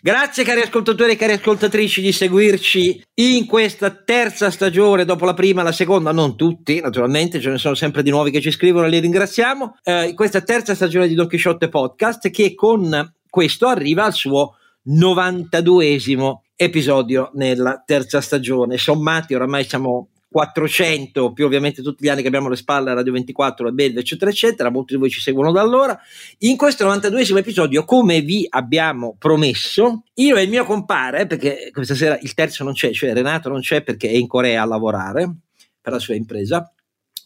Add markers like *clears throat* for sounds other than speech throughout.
Grazie cari ascoltatori e cari ascoltatrici di seguirci in questa terza stagione, dopo la prima, la seconda, non tutti naturalmente, ce ne sono sempre di nuovi che ci scrivono e li ringraziamo, eh, questa terza stagione di Don Quixote Podcast che con questo arriva al suo 92esimo episodio nella terza stagione. Sommati oramai siamo 400 più ovviamente tutti gli anni che abbiamo alle spalle Radio 24, la Belve eccetera eccetera, molti di voi ci seguono da allora. In questo 92esimo episodio come vi abbiamo promesso io e il mio compare perché questa sera il terzo non c'è cioè Renato non c'è perché è in Corea a lavorare per la sua impresa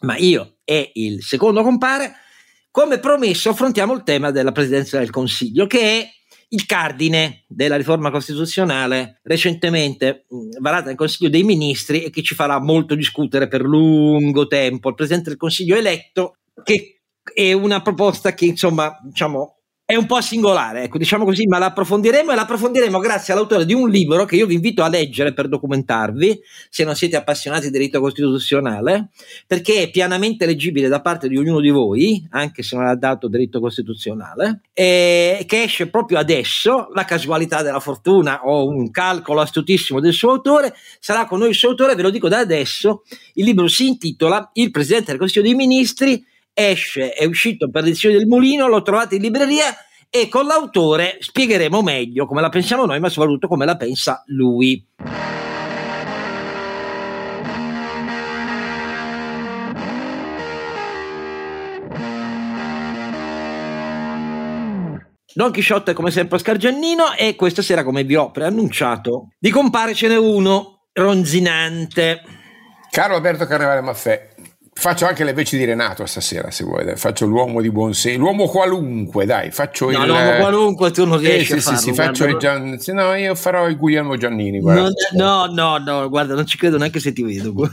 ma io e il secondo compare come promesso affrontiamo il tema della presidenza del Consiglio che è il cardine della riforma costituzionale recentemente varata nel Consiglio dei Ministri e che ci farà molto discutere per lungo tempo. Il Presidente del Consiglio eletto, che è una proposta che insomma diciamo è un po' singolare, ecco, diciamo così, ma l'approfondiremo e l'approfondiremo grazie all'autore di un libro che io vi invito a leggere per documentarvi, se non siete appassionati di diritto costituzionale, perché è pianamente leggibile da parte di ognuno di voi, anche se non ha dato diritto costituzionale, che esce proprio adesso, la casualità della fortuna o un calcolo astutissimo del suo autore, sarà con noi il suo autore, ve lo dico da adesso, il libro si intitola Il Presidente del Consiglio dei Ministri esce, è uscito per l'edizione del Mulino, lo trovate in libreria e con l'autore spiegheremo meglio come la pensiamo noi, ma soprattutto come la pensa lui. Don Chisciotte come sempre Oscar Giannino e questa sera come vi ho preannunciato di compare ce n'è uno ronzinante. Caro Alberto Carnevale Maffè, Faccio anche le veci di Renato stasera, se vuoi. Dai. Faccio l'uomo di buon senso, l'uomo qualunque, dai. Faccio no, il. l'uomo qualunque tu non riesci eh, a sì, farlo. Sì, sì, faccio il Gian... No, io farò il Guglielmo Giannini. Guarda. No, no, no, guarda, non ci credo neanche se ti vedo. *laughs*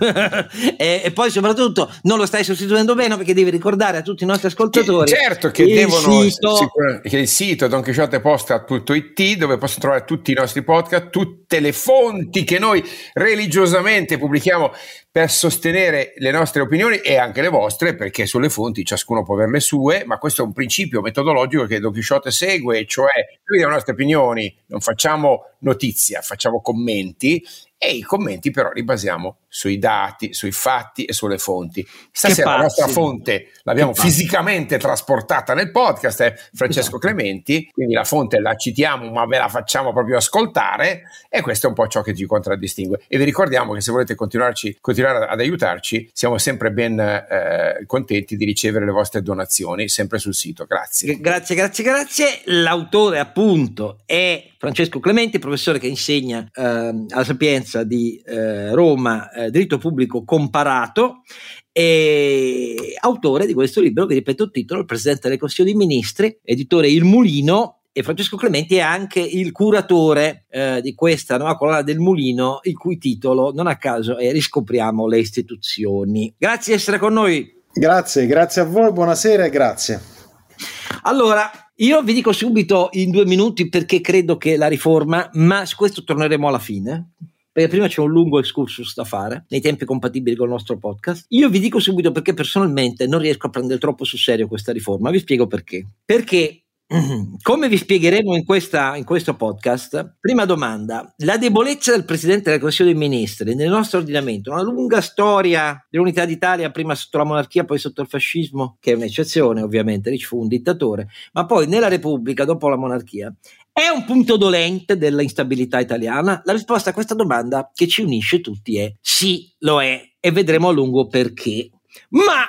e, e, poi, soprattutto, non lo stai sostituendo bene perché devi ricordare a tutti i nostri ascoltatori. Che, certo che il devono. Sito... Che il sito donchisciottepodcast.it dove possono trovare tutti i nostri podcast, tutte le fonti che noi religiosamente pubblichiamo per sostenere le nostre opinioni e anche le vostre, perché sulle fonti ciascuno può avere le sue, ma questo è un principio metodologico che Don Quixote segue, cioè noi le nostre opinioni, non facciamo notizia, facciamo commenti e i commenti però li basiamo sui dati, sui fatti e sulle fonti. Stasera la nostra fonte l'abbiamo fisicamente trasportata nel podcast, è Francesco esatto. Clementi, quindi la fonte la citiamo ma ve la facciamo proprio ascoltare e questo è un po' ciò che ci contraddistingue. E vi ricordiamo che se volete continuarci, continuare ad aiutarci siamo sempre ben eh, contenti di ricevere le vostre donazioni sempre sul sito. Grazie. Grazie, grazie, grazie. L'autore appunto è Francesco Clementi, professore che insegna eh, alla Sapienza di eh, Roma eh, diritto pubblico comparato e autore di questo libro, vi ripeto il titolo, il Presidente del Consiglio dei Ministri, editore Il Mulino, e Francesco Clementi è anche il curatore eh, di questa nuova collana del Mulino, il cui titolo, non a caso, è Riscopriamo le istituzioni. Grazie di essere con noi. Grazie, grazie a voi, buonasera e grazie. Allora, io vi dico subito in due minuti perché credo che la riforma, ma su questo torneremo alla fine. Perché prima c'è un lungo excursus da fare nei tempi compatibili con il nostro podcast. Io vi dico subito perché personalmente non riesco a prendere troppo sul serio questa riforma. Vi spiego perché. Perché *clears throat* come vi spiegheremo in, questa, in, questo podcast, prima domanda, la debolezza del Presidente del Consiglio dei Ministri nel nostro ordinamento, una lunga storia dell'unità d'Italia, prima sotto la monarchia, poi sotto il fascismo, che è un'eccezione ovviamente, lì ci fu un dittatore, ma poi nella Repubblica, dopo la monarchia, è un punto dolente dell'instabilità italiana? La risposta a questa domanda che ci unisce tutti è sì, lo è, e vedremo a lungo perché. Ma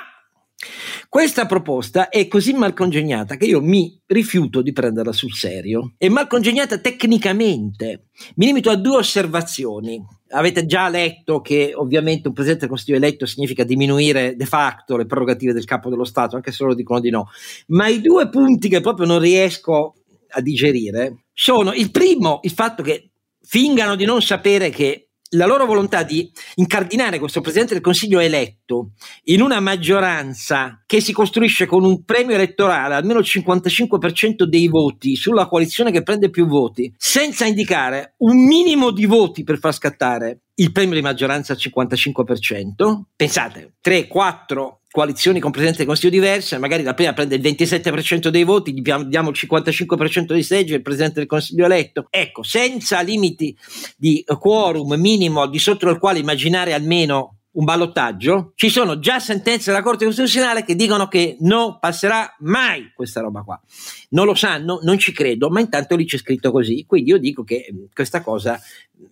questa proposta è così mal congegnata che io mi rifiuto di prenderla sul serio. È mal congegnata tecnicamente. Mi limito a due osservazioni. Avete già letto che ovviamente un presidente del Consiglio eletto significa diminuire de facto le prerogative del capo dello Stato, anche se loro dicono di no. Ma i due punti che proprio non riesco a digerire sono il primo, il fatto che fingano di non sapere che la loro volontà di incardinare questo Presidente del Consiglio eletto in una maggioranza che si costruisce con un premio elettorale almeno il 55% dei voti sulla coalizione che prende più voti, senza indicare un minimo di voti per far scattare il premio di maggioranza al 55%, pensate, 3, 4 coalizioni con presidente del Consiglio diverse, magari la prima prende il 27% dei voti, gli diamo il 55% dei seggi il presidente del Consiglio eletto. Ecco, senza limiti di quorum minimo di sotto del quale immaginare almeno un ballottaggio, ci sono già sentenze della Corte Costituzionale che dicono che non passerà mai questa roba qua. Non lo sanno, non ci credo, ma intanto lì c'è scritto così. Quindi io dico che questa cosa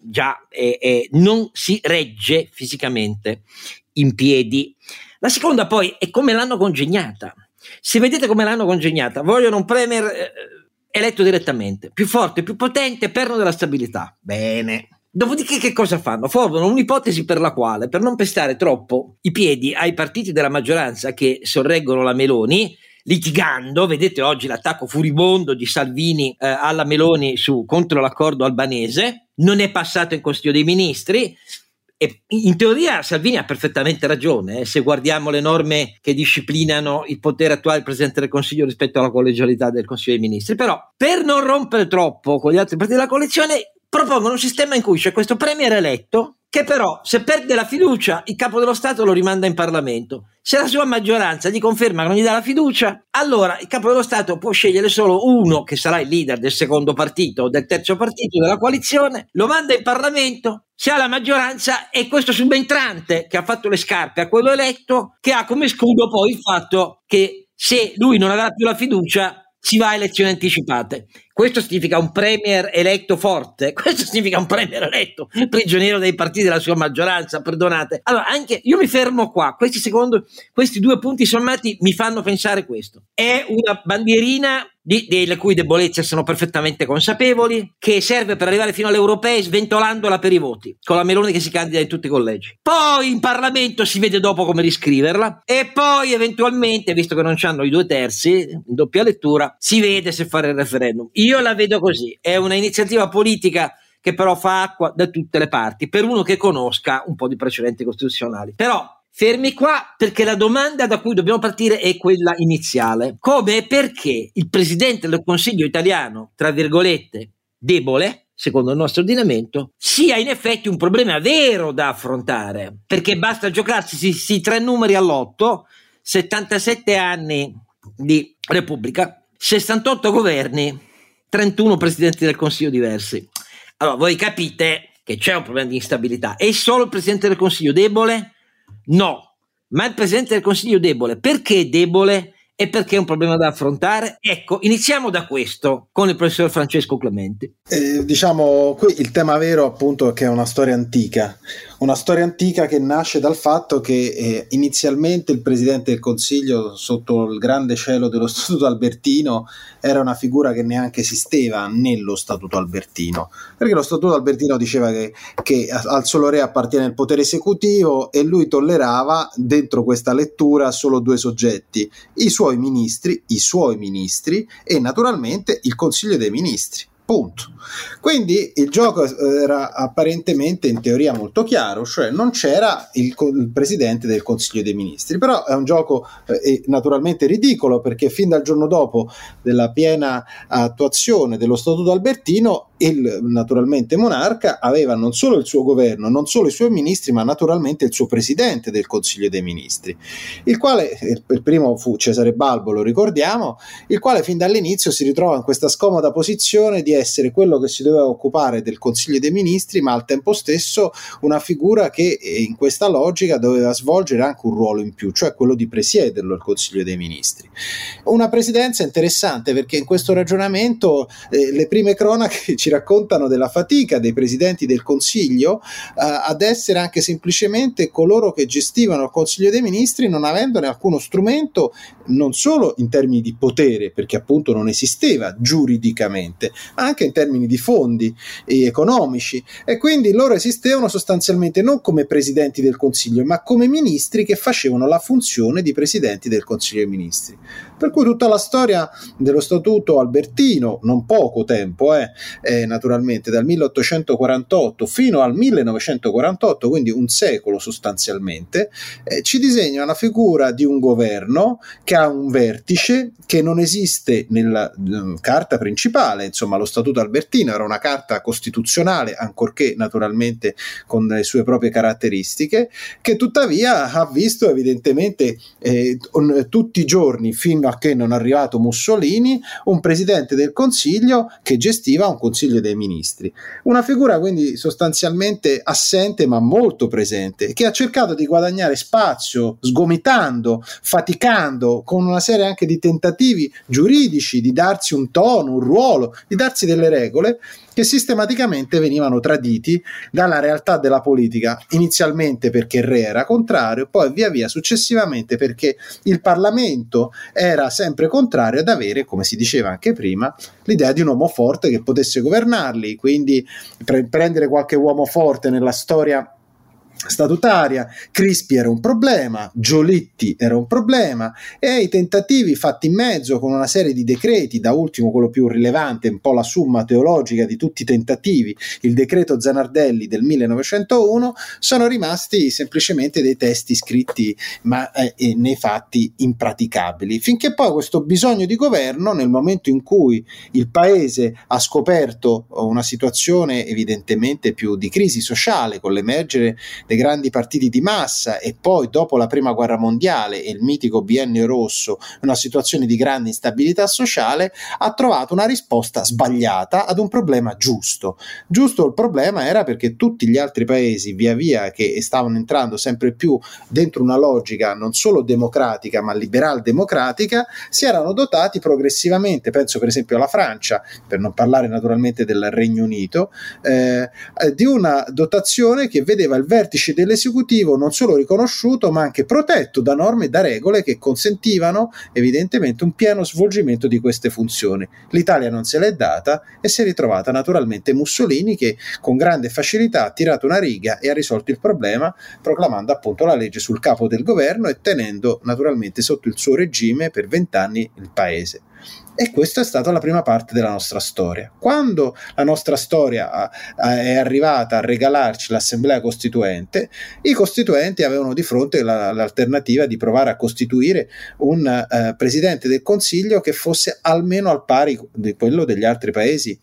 già è, è, non si regge fisicamente in piedi. La seconda poi è come l'hanno congegnata. Se vedete come l'hanno congegnata, vogliono un premier eh, eletto direttamente, più forte, più potente, perno della stabilità. Bene Dopodiché che cosa fanno? Formano un'ipotesi per la quale, per non pestare troppo i piedi ai partiti della maggioranza che sorreggono la Meloni, litigando, vedete oggi l'attacco furibondo di Salvini eh, alla Meloni su, contro l'accordo albanese, non è passato in Consiglio dei Ministri, e in teoria Salvini ha perfettamente ragione, eh, se guardiamo le norme che disciplinano il potere attuale del Presidente del Consiglio rispetto alla collegialità del Consiglio dei Ministri. Però, per non rompere troppo con gli altri partiti della coalizione, propongono un sistema in cui c'è questo premier eletto che però se perde la fiducia il capo dello Stato lo rimanda in Parlamento. Se la sua maggioranza gli conferma che non gli dà la fiducia, allora il capo dello Stato può scegliere solo uno che sarà il leader del secondo partito o del terzo partito della coalizione, lo manda in Parlamento, se ha la maggioranza è questo subentrante che ha fatto le scarpe a quello eletto che ha come scudo poi il fatto che se lui non avrà più la fiducia si va a elezioni anticipate. Questo significa un premier eletto forte, *laughs* questo significa un premier eletto prigioniero dei partiti della sua maggioranza, perdonate. Allora, anche io mi fermo qua, questi, secondo, questi due punti sommati mi fanno pensare questo. È una bandierina di, delle cui debolezze sono perfettamente consapevoli, che serve per arrivare fino alle europee sventolandola per i voti, con la Meloni che si candida in tutti i collegi. Poi in Parlamento si vede dopo come riscriverla e poi eventualmente, visto che non hanno i due terzi, in doppia lettura, si vede se fare il referendum. Io la vedo così, è una iniziativa politica che però fa acqua da tutte le parti, per uno che conosca un po' di precedenti costituzionali. Però Fermi qua perché la domanda da cui dobbiamo partire è quella iniziale. Come e perché il presidente del Consiglio italiano, tra virgolette, debole, secondo il nostro ordinamento, sia in effetti un problema vero da affrontare, perché basta giocarsi sì, tre numeri all'otto, 77 anni di Repubblica, 68 governi, 31 presidenti del Consiglio diversi. Allora, voi capite che c'è un problema di instabilità. È solo il presidente del Consiglio debole? No, ma il Presidente del Consiglio debole. Perché debole? e perché è un problema da affrontare? Ecco, iniziamo da questo con il professor Francesco Clementi. Eh, diciamo, qui il tema vero appunto è che è una storia antica, una storia antica che nasce dal fatto che eh, inizialmente il Presidente del Consiglio sotto il grande cielo dello *laughs* Statuto Albertino era una figura che neanche esisteva nello Statuto Albertino, perché lo Statuto Albertino diceva che, che al solo re appartiene il potere esecutivo e lui tollerava dentro questa lettura solo due soggetti, i suoi ministri, i suoi ministri e naturalmente il Consiglio dei Ministri. Punto. Quindi il gioco era apparentemente in teoria molto chiaro, cioè non c'era il, il presidente del Consiglio dei Ministri, però è un gioco eh, naturalmente ridicolo perché fin dal giorno dopo della piena attuazione dello Statuto Albertino il naturalmente monarca aveva non solo il suo governo, non solo i suoi ministri, ma naturalmente il suo presidente del Consiglio dei Ministri, il quale, il primo fu Cesare Balbo, lo ricordiamo, il quale fin dall'inizio si ritrova in questa scomoda posizione di essere quello che si doveva occupare del Consiglio dei Ministri, ma al tempo stesso una figura che eh, in questa logica doveva svolgere anche un ruolo in più, cioè quello di presiederlo il Consiglio dei Ministri. Una presidenza interessante perché in questo ragionamento eh, le prime cronache *laughs* ci raccontano della fatica dei presidenti del Consiglio eh, ad essere anche semplicemente coloro che gestivano il Consiglio dei Ministri non avendone alcuno strumento non solo in termini di potere, perché appunto non esisteva giuridicamente, ma anche in termini di fondi economici e quindi loro esistevano sostanzialmente non come presidenti del Consiglio, ma come ministri che facevano la funzione di presidenti del Consiglio dei Ministri. Per cui tutta la storia dello statuto albertino, non poco tempo, eh, eh naturalmente dal 1848 fino al 1948, quindi un secolo sostanzialmente, eh, ci disegna una figura di un governo che ha un vertice che non esiste nella uh, carta principale, insomma lo Statuto Albertino era una carta costituzionale, ancorché naturalmente con le sue proprie caratteristiche, che tuttavia ha visto evidentemente eh, tutti i giorni fino a che non è arrivato Mussolini un presidente del Consiglio che gestiva un Consiglio dei Ministri. Una figura quindi sostanzialmente assente ma molto presente, che ha cercato di guadagnare spazio sgomitando, faticando, con una serie anche di tentativi giuridici di darsi un tono, un ruolo, di darsi delle regole che sistematicamente venivano traditi dalla realtà della politica, inizialmente perché il re era contrario, poi via via successivamente perché il Parlamento era sempre contrario ad avere, come si diceva anche prima, l'idea di un uomo forte che potesse governarli, quindi pre- prendere qualche uomo forte nella storia statutaria, Crispi era un problema, Giolitti era un problema e i tentativi fatti in mezzo con una serie di decreti, da ultimo quello più rilevante, un po' la summa teologica di tutti i tentativi, il decreto Zanardelli del 1901, sono rimasti semplicemente dei testi scritti ma eh, nei fatti impraticabili, finché poi questo bisogno di governo nel momento in cui il paese ha scoperto una situazione evidentemente più di crisi sociale con l'emergere dei grandi partiti di massa e poi dopo la prima guerra mondiale e il mitico biennio rosso, una situazione di grande instabilità sociale, ha trovato una risposta sbagliata ad un problema giusto. Giusto il problema era perché tutti gli altri paesi, via via che stavano entrando sempre più dentro una logica non solo democratica ma liberal democratica, si erano dotati progressivamente, penso per esempio alla Francia, per non parlare naturalmente del Regno Unito, eh, di una dotazione che vedeva il vertice vertice dell'esecutivo non solo riconosciuto ma anche protetto da norme e da regole che consentivano evidentemente un pieno svolgimento di queste funzioni. L'Italia non se l'è data e si è ritrovata naturalmente Mussolini che con grande facilità ha tirato una riga e ha risolto il problema proclamando appunto la legge sul capo del governo e tenendo naturalmente sotto il suo regime per vent'anni il paese. E questa è stata la prima parte della nostra storia. Quando la nostra storia è arrivata a regalarci l'Assemblea Costituente, i costituenti avevano di fronte la, l'alternativa di provare a costituire un uh, presidente del Consiglio che fosse almeno al pari di quello degli altri paesi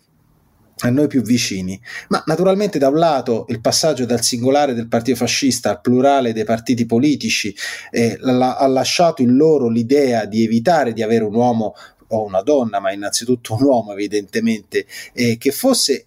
a noi più vicini. Ma naturalmente da un lato il passaggio dal singolare del partito fascista al plurale dei partiti politici eh, ha lasciato in loro l'idea di evitare di avere un uomo o una donna, ma innanzitutto un uomo evidentemente, eh, che fosse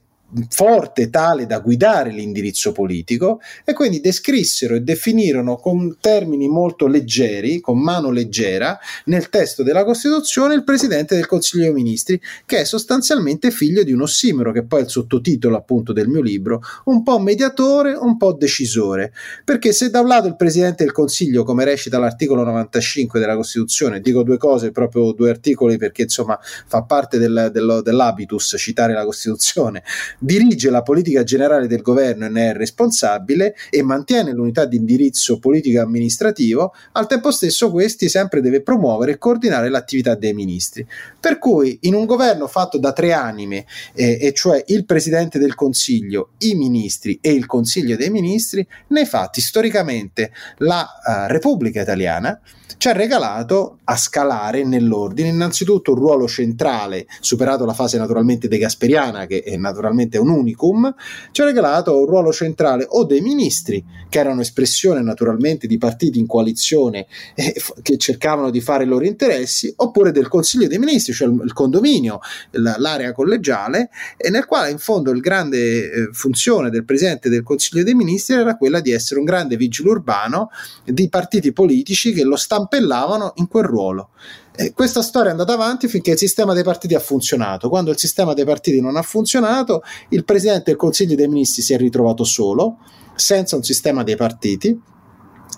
forte tale da guidare l'indirizzo politico e quindi descrissero e definirono con termini molto leggeri, con mano leggera, nel testo della Costituzione il Presidente del Consiglio dei Ministri, che è sostanzialmente figlio di un ossimero, che poi è il sottotitolo appunto del mio libro, un po' mediatore, un po' decisore, perché se da un lato il Presidente del Consiglio, come recita l'articolo 95 della Costituzione, dico due cose, proprio due articoli perché insomma fa parte del, del, dell'habitus citare la Costituzione, dirige la politica generale del governo e ne è responsabile e mantiene l'unità di indirizzo politico e amministrativo, al tempo stesso questi sempre deve promuovere e coordinare l'attività dei ministri. Per cui in un governo fatto da tre anime, eh, e cioè il Presidente del Consiglio, i ministri e il Consiglio dei Ministri, nei fatti storicamente la uh, Repubblica Italiana ci ha regalato a scalare nell'ordine. Innanzitutto un ruolo centrale, superato la fase naturalmente de Gasperiana, che è naturalmente un unicum, ci ha regalato un ruolo centrale o dei ministri, che erano espressione naturalmente di partiti in coalizione eh, che cercavano di fare i loro interessi, oppure del Consiglio dei Ministri, cioè il, condominio, l'area collegiale, e nel quale in fondo il grande eh, funzione del Presidente del Consiglio dei Ministri era quella di essere un grande vigile urbano di partiti politici che lo stampavano appellavano in quel ruolo. E questa storia è andata avanti finché il sistema dei partiti ha funzionato. Quando il sistema dei partiti non ha funzionato, il presidente del Consiglio dei Ministri si è ritrovato solo, senza un sistema dei partiti,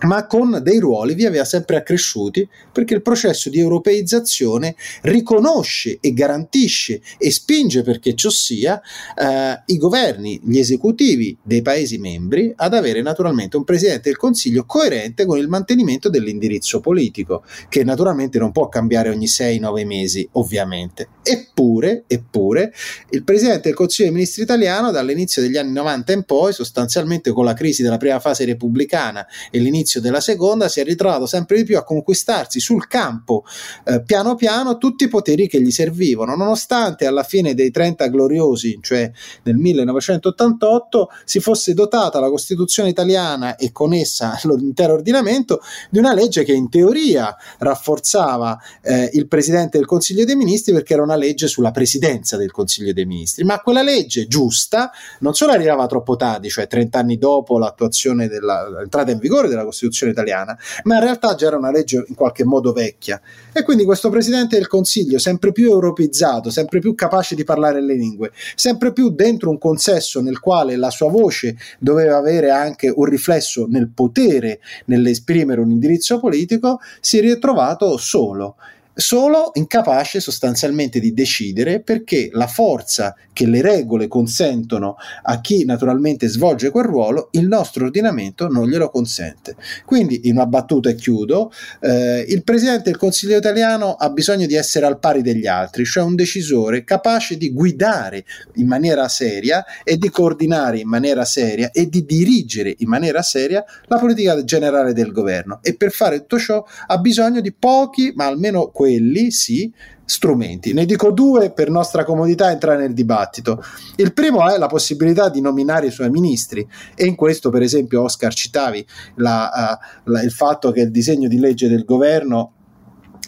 ma con dei ruoli via via sempre accresciuti perché il processo di europeizzazione riconosce e garantisce e spinge perché ciò sia eh, i governi, gli esecutivi dei Paesi membri ad avere naturalmente un Presidente del Consiglio coerente con il mantenimento dell'indirizzo politico che naturalmente non può cambiare ogni 6-9 mesi ovviamente. Eppure, eppure il Presidente del Consiglio dei Ministri italiano dall'inizio degli anni 90 in poi sostanzialmente con la crisi della prima fase repubblicana e l'inizio all'inizio della seconda si è ritrovato sempre di più a conquistarsi sul campo eh, piano piano tutti i poteri che gli servivano, nonostante alla fine dei 30 gloriosi, cioè nel 1988, si fosse dotata la Costituzione italiana e con essa *laughs* l'intero ordinamento di una legge che in teoria rafforzava eh, il Presidente del Consiglio dei Ministri perché era una legge sulla presidenza del Consiglio dei Ministri, ma quella legge giusta non solo arrivava troppo tardi, cioè 30 anni dopo l'attuazione dell'entrata in vigore della Costituzione, Costituzione italiana, ma in realtà già era una legge in qualche modo vecchia. E quindi questo Presidente del Consiglio, sempre più europeizzato, sempre più capace di parlare le lingue, sempre più dentro un consesso nel quale la sua voce doveva avere anche un riflesso nel potere, nell'esprimere un indirizzo politico, si è ritrovato solo solo incapace sostanzialmente di decidere perché la forza che le regole consentono a chi naturalmente svolge quel ruolo, il nostro ordinamento non glielo consente. Quindi, in una battuta e chiudo, eh, il Presidente del Consiglio italiano ha bisogno di essere al pari degli altri, cioè un decisore capace di guidare in maniera seria e di coordinare in maniera seria e di dirigere in maniera seria la politica generale del governo. E per fare tutto ciò ha bisogno di pochi, ma almeno quelli sì, strumenti. Ne dico due per nostra comodità entrare nel dibattito. Il primo è la possibilità di nominare i suoi ministri e in questo per esempio Oscar citavi la, uh, la, il fatto che il disegno di legge del governo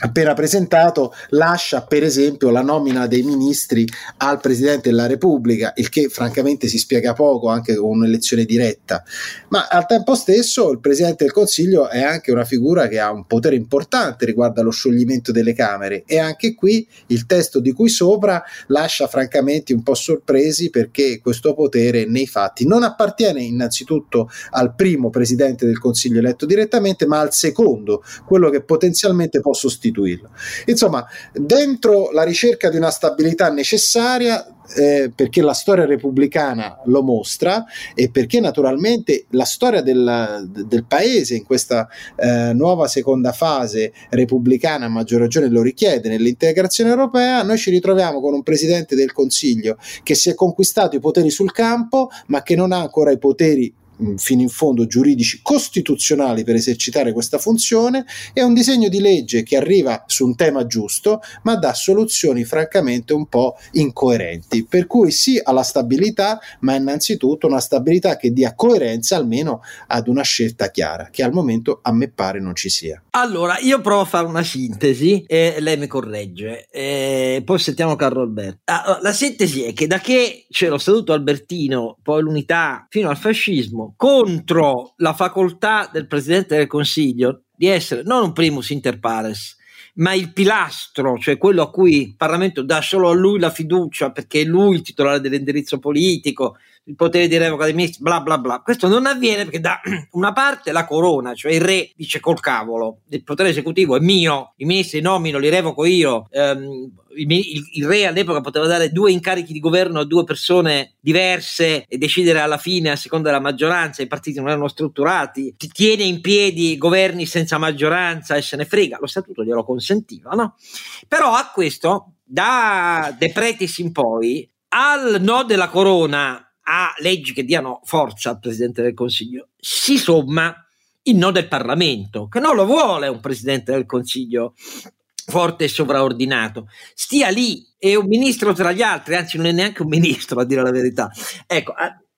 appena presentato lascia per esempio la nomina dei ministri al Presidente della Repubblica, il che francamente si spiega poco anche con un'elezione diretta, ma al tempo stesso il Presidente del Consiglio è anche una figura che ha un potere importante riguardo allo scioglimento delle Camere. E anche qui il testo di cui sopra lascia francamente un po' sorpresi perché questo potere nei fatti non appartiene innanzitutto al primo Presidente del Consiglio eletto direttamente, ma al secondo, quello che potenzialmente può sostituire sostituirlo. Insomma, dentro la ricerca di una stabilità necessaria, eh, perché la storia repubblicana lo mostra e perché naturalmente la storia del, del paese in questa eh, nuova seconda fase repubblicana a maggior ragione lo richiede nell'integrazione europea, noi ci ritroviamo con un presidente del Consiglio che si è conquistato i poteri sul campo ma che non ha ancora i poteri fino in fondo giuridici costituzionali per esercitare questa funzione è un disegno di legge che arriva su un tema giusto ma dà soluzioni francamente un po' incoerenti. Per cui sì alla stabilità ma innanzitutto una stabilità che dia coerenza almeno ad una scelta chiara che al momento a me pare non ci sia. Allora io provo a fare una sintesi e lei mi corregge. E poi sentiamo Carlo Alberto. Ah, la sintesi è che da che c'è lo statuto albertino poi l'unità fino al fascismo contro la facoltà del Presidente del Consiglio di essere non un primus inter pares, ma il pilastro, cioè quello a cui il Parlamento dà solo a lui la fiducia perché è lui il titolare dell'indirizzo politico, il potere di revoca dei ministri, bla bla bla. Questo non avviene perché da *clears throat* una parte la corona, cioè il re, dice col cavolo, il potere esecutivo è mio, i ministri nomino, li revoco io. Ehm, il, il, il, re all'epoca poteva dare due incarichi di governo a due persone diverse e decidere alla fine a seconda della maggioranza, i partiti non erano strutturati, ti tiene in piedi governi senza maggioranza e se ne frega, lo statuto glielo consentiva, no? Però a questo, da De Pretis in poi, al no della corona a leggi che diano forza al Presidente del Consiglio, si somma il no del Parlamento, che non lo vuole un Presidente del Consiglio forte e sovraordinato. Stia lì, è un ministro tra gli altri, anzi non è neanche un ministro a dire la verità. Ecco,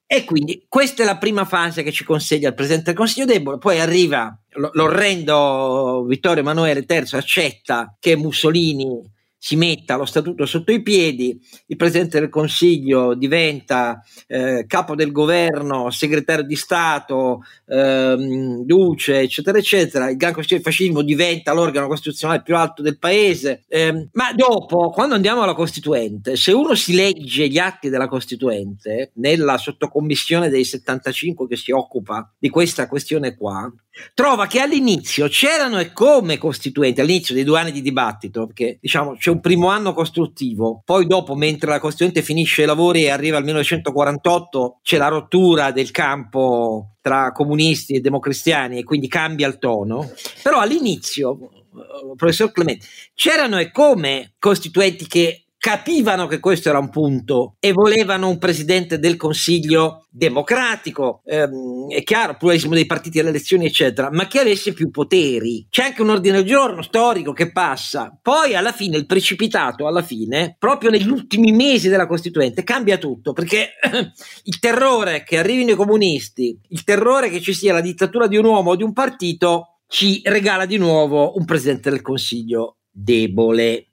e quindi questa è la prima fase che ci consegna il Presidente del Consiglio debole, poi arriva l'orrendo Vittorio Emanuele III, accetta che Mussolini si metta lo statuto sotto i piedi, il Presidente del Consiglio diventa eh, capo del governo, segretario di Stato, ehm, duce, eccetera, eccetera, il Gran Consiglio del Fascismo diventa l'organo costituzionale più alto del paese, eh, ma dopo, quando andiamo alla Costituente, se uno si legge gli atti della Costituente, nella sottocommissione dei 75 che si occupa di questa questione qua, trova che all'inizio c'erano e come costituenti, all'inizio dei due anni di dibattito, perché diciamo c'è un primo anno costruttivo, poi dopo mentre la Costituente finisce i lavori e arriva al 1948 c'è la rottura del campo tra comunisti e democristiani e quindi cambia il tono, però all'inizio, eh, professor Clemente, c'erano e come costituenti che capivano che questo era un punto e volevano un presidente del Consiglio democratico, ehm, è chiaro, pluralismo dei partiti alle elezioni, eccetera, ma che avesse più poteri. C'è anche un ordine del giorno storico che passa. Poi alla fine il precipitato, alla fine, proprio negli ultimi mesi della Costituente, cambia tutto, perché *clears throat* il terrore che arrivino i comunisti, il terrore che ci sia la dittatura di un uomo o di un partito, ci regala di nuovo un presidente del Consiglio debole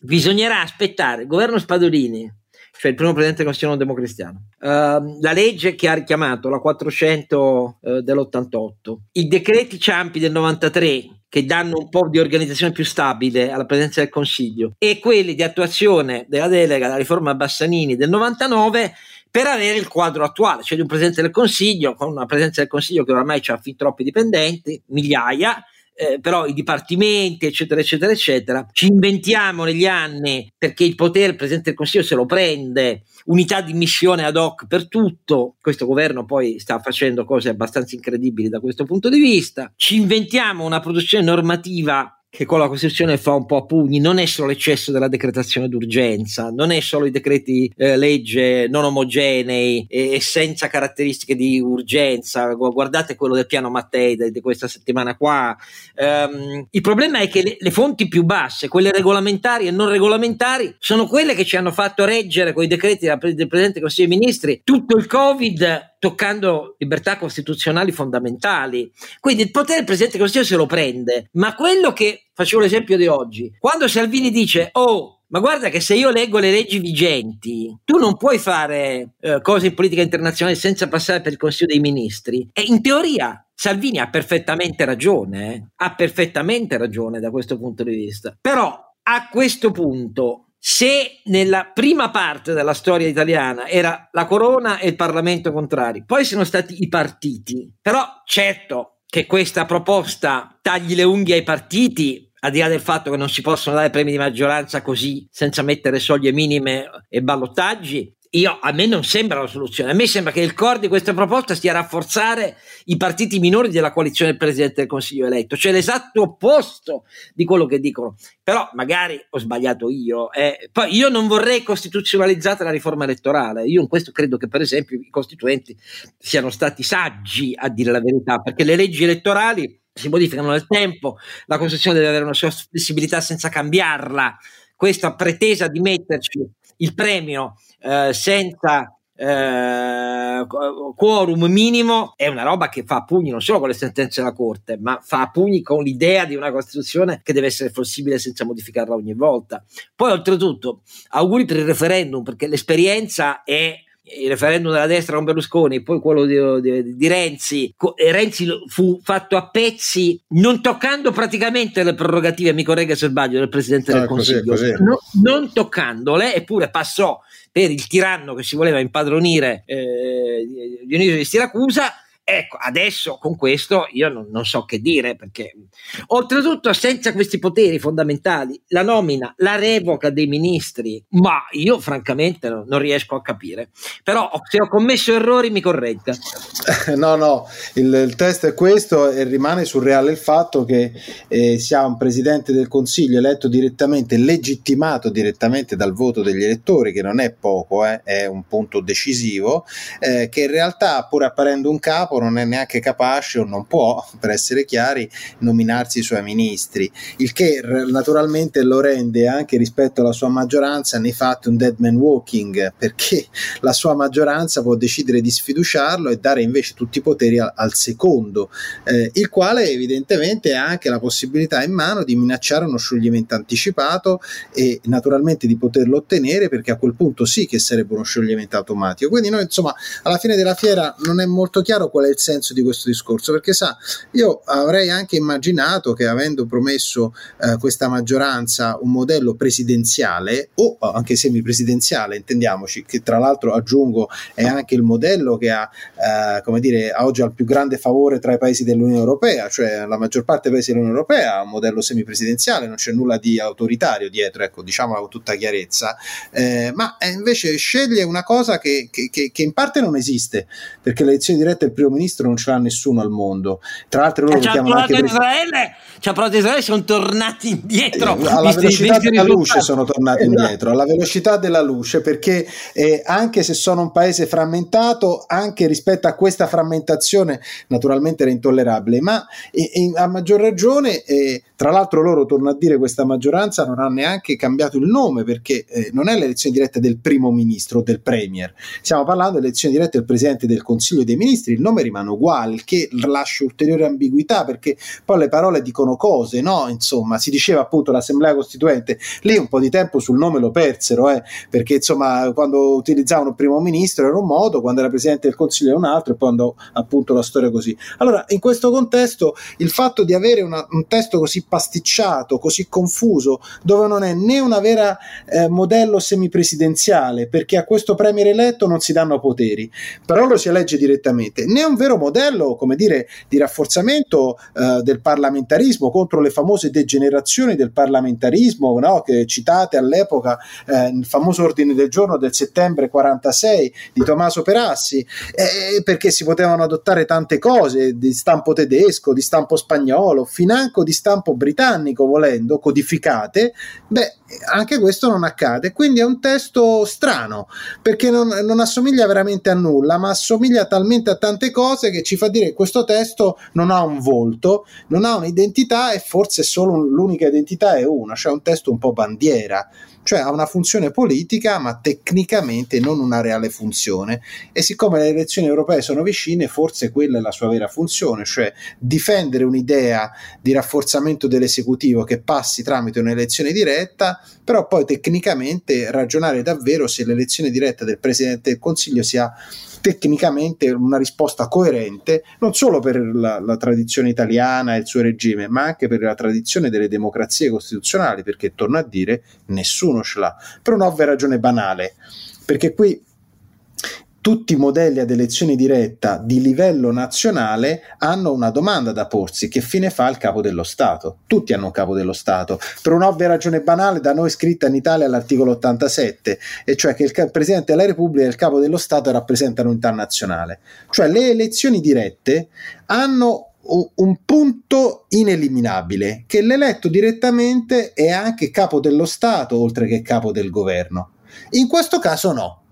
bisognerà aspettare. Il governo Spadolini, cioè il primo presidente del Consiglio democristiano, uh, la legge che ha richiamato, la 400 uh, dell'88, i decreti Ciampi del 93 che danno un po' di organizzazione più stabile alla presenza del Consiglio e quelli di attuazione della delega alla riforma Bassanini del 99 per avere il quadro attuale, cioè di un presidente del Consiglio con una presenza del Consiglio che ormai ha fin troppi dipendenti, migliaia, eh, però i dipartimenti, eccetera, eccetera, eccetera, ci inventiamo negli anni perché il potere, il Presidente del Consiglio se lo prende, unità di missione ad hoc per tutto, questo governo poi sta facendo cose abbastanza incredibili da questo punto di vista, ci inventiamo una produzione normativa che con la Costituzione fa un po' a pugni, non è solo l'eccesso della decretazione d'urgenza, non è solo i decreti eh, legge non omogenei e, e, senza caratteristiche di urgenza. Guardate quello del piano Mattei di questa settimana qua. Um, il problema è che le, le, fonti più basse, quelle regolamentari e non regolamentari, sono quelle che ci hanno fatto reggere con i decreti del Presidente del Consiglio dei Ministri tutto il Covid toccando libertà costituzionali fondamentali. Quindi il potere del Presidente del Consiglio se lo prende, ma quello che facevo l'esempio di oggi, quando Salvini dice oh ma guarda che se io leggo le leggi vigenti, tu non puoi fare eh, cose in politica internazionale senza passare per il Consiglio dei Ministri. E in teoria Salvini ha perfettamente ragione, eh? ha perfettamente ragione da questo punto di vista. Però a questo punto se nella prima parte della storia italiana era la corona e il Parlamento contrari, poi sono stati i partiti, però certo che questa proposta tagli le unghie ai partiti, al di là del fatto che non si possono dare premi di maggioranza così senza mettere soglie minime e ballottaggi, io, a me non sembra la soluzione, a me sembra che il core di questa proposta sia rafforzare i partiti minori della coalizione del Presidente del Consiglio eletto, cioè l'esatto opposto di quello che dicono. Però magari ho sbagliato io. Eh. Poi io non vorrei costituzionalizzare la riforma elettorale, io in questo credo che per esempio i costituenti siano stati saggi a dire la verità, perché le leggi elettorali si modificano nel tempo, la Costituzione deve avere una sua flessibilità senza cambiarla. Questa pretesa di metterci il premio eh, senza eh, quorum minimo è una roba che fa pugni non solo con le sentenze della Corte, ma fa pugni con l'idea di una Costituzione che deve essere flessibile senza modificarla ogni volta. Poi, oltretutto, auguri per il referendum, perché l'esperienza è il referendum della destra con Berlusconi, poi quello di, di, di Renzi. Renzi fu fatto a pezzi, non toccando praticamente le prerogative, mi corregga se sbaglio, del Presidente del ah, Consiglio, così, così. No, non toccandole, eppure passò per il tiranno che si voleva impadronire eh, Dionisio di Siracusa Ecco, adesso con questo io non, non, so che dire perché oltretutto senza questi poteri fondamentali, la nomina, la revoca dei ministri, ma io francamente non, non riesco a capire. Però se ho commesso errori mi corregga. *laughs* No, no, il, il, test è questo e rimane surreale il fatto che eh, sia un presidente del Consiglio eletto direttamente, legittimato direttamente dal voto degli elettori, che non è poco, eh, è un punto decisivo, eh, che in realtà pur apparendo un capo non è neanche capace o non può, per essere chiari, nominarsi i suoi ministri, il che naturalmente lo rende anche rispetto alla sua maggioranza nei fatti un dead man walking, perché *laughs* la sua maggioranza può decidere di sfiduciarlo e dare invece tutti i poteri al, al secondo, eh, il quale evidentemente ha anche la possibilità in mano di minacciare uno scioglimento anticipato e naturalmente di poterlo ottenere perché a quel punto sì che sarebbe uno scioglimento automatico. Quindi noi insomma alla fine della fiera non è molto chiaro qual è è il senso di questo discorso, perché sa, io avrei anche immaginato che avendo promesso eh, questa maggioranza un modello presidenziale o anche semipresidenziale, intendiamoci, che tra l'altro aggiungo è anche il modello che ha, eh, come dire, oggi ha il più grande favore tra i paesi dell'Unione Europea, cioè la maggior parte dei paesi dell'Unione Europea ha un modello semipresidenziale, non c'è nulla di autoritario dietro, ecco, diciamolo con tutta chiarezza, eh, ma invece sceglie una cosa che, che, che, in parte non esiste, perché le elezioni dirette del primo ministro non ce l'ha nessuno al mondo. Tra l'altro loro lo chiamano anche Israele, ci ha provato Israele, sono tornati indietro. Eh, alla visti, velocità visti della luce sono tornati esatto. indietro, alla velocità della luce, perché eh, anche se sono un paese frammentato, anche rispetto a questa frammentazione naturalmente era intollerabile, ma eh, a maggior ragione, eh, tra l'altro loro, torno a dire, questa maggioranza non ha neanche cambiato il nome, perché eh, non è l'elezione diretta del primo ministro o del premier, stiamo parlando dell'elezione diretta del presidente del Consiglio dei Ministri, il nome rimane uguale, il che lascia ulteriore ambiguità, perché poi le parole dicono cose, no? Insomma, si diceva appunto l'Assemblea Costituente, lì un po' di tempo sul nome lo persero, eh, perché insomma quando utilizzavano il primo ministro era un modo, quando era presidente del Consiglio era un altro e poi andò appunto la storia così. Allora, in questo contesto, il fatto di avere una, un testo così pasticciato, così confuso, dove non è né una vera eh, modello semipresidenziale, perché a questo premier eletto non si danno poteri, però lo si elegge direttamente, né un vero modello, come dire, di rafforzamento eh, del parlamentarismo contro le famose degenerazioni del parlamentarismo, no? che citate all'epoca eh, il famoso ordine del giorno del settembre 46 di Tommaso Perassi, eh, perché si potevano adottare tante cose di stampo tedesco, di stampo spagnolo, financo di stampo britannico, volendo, codificate, beh, anche questo non accade. Quindi è un testo strano, perché non, non assomiglia veramente a nulla, ma assomiglia talmente a tante cose che ci fa dire che questo testo non ha un volto, non ha un'identità e forse solo l'unica identità è una, cioè un testo un po' bandiera cioè ha una funzione politica ma tecnicamente non una reale funzione. E siccome le elezioni europee sono vicine forse quella è la sua vera funzione, cioè difendere un'idea di rafforzamento dell'esecutivo che passi tramite un'elezione diretta, però poi tecnicamente ragionare davvero se l'elezione diretta del Presidente del Consiglio sia tecnicamente una risposta coerente non solo per la, la, tradizione italiana e il suo regime, ma anche per la tradizione delle democrazie costituzionali, perché torno a dire nessuno ce l'ha, per un'ovvia ragione banale, perché qui tutti i modelli ad elezione diretta di livello nazionale hanno una domanda da porsi: che fine fa il capo dello Stato? Tutti hanno un capo dello Stato, per un'ovvia ragione banale da noi scritta in Italia all'articolo 87, e cioè che il Presidente della Repubblica e il capo dello Stato rappresentano l'unità nazionale. Cioè le elezioni dirette hanno un punto ineliminabile, che l'eletto direttamente è anche capo dello Stato oltre che capo del governo. In questo caso no.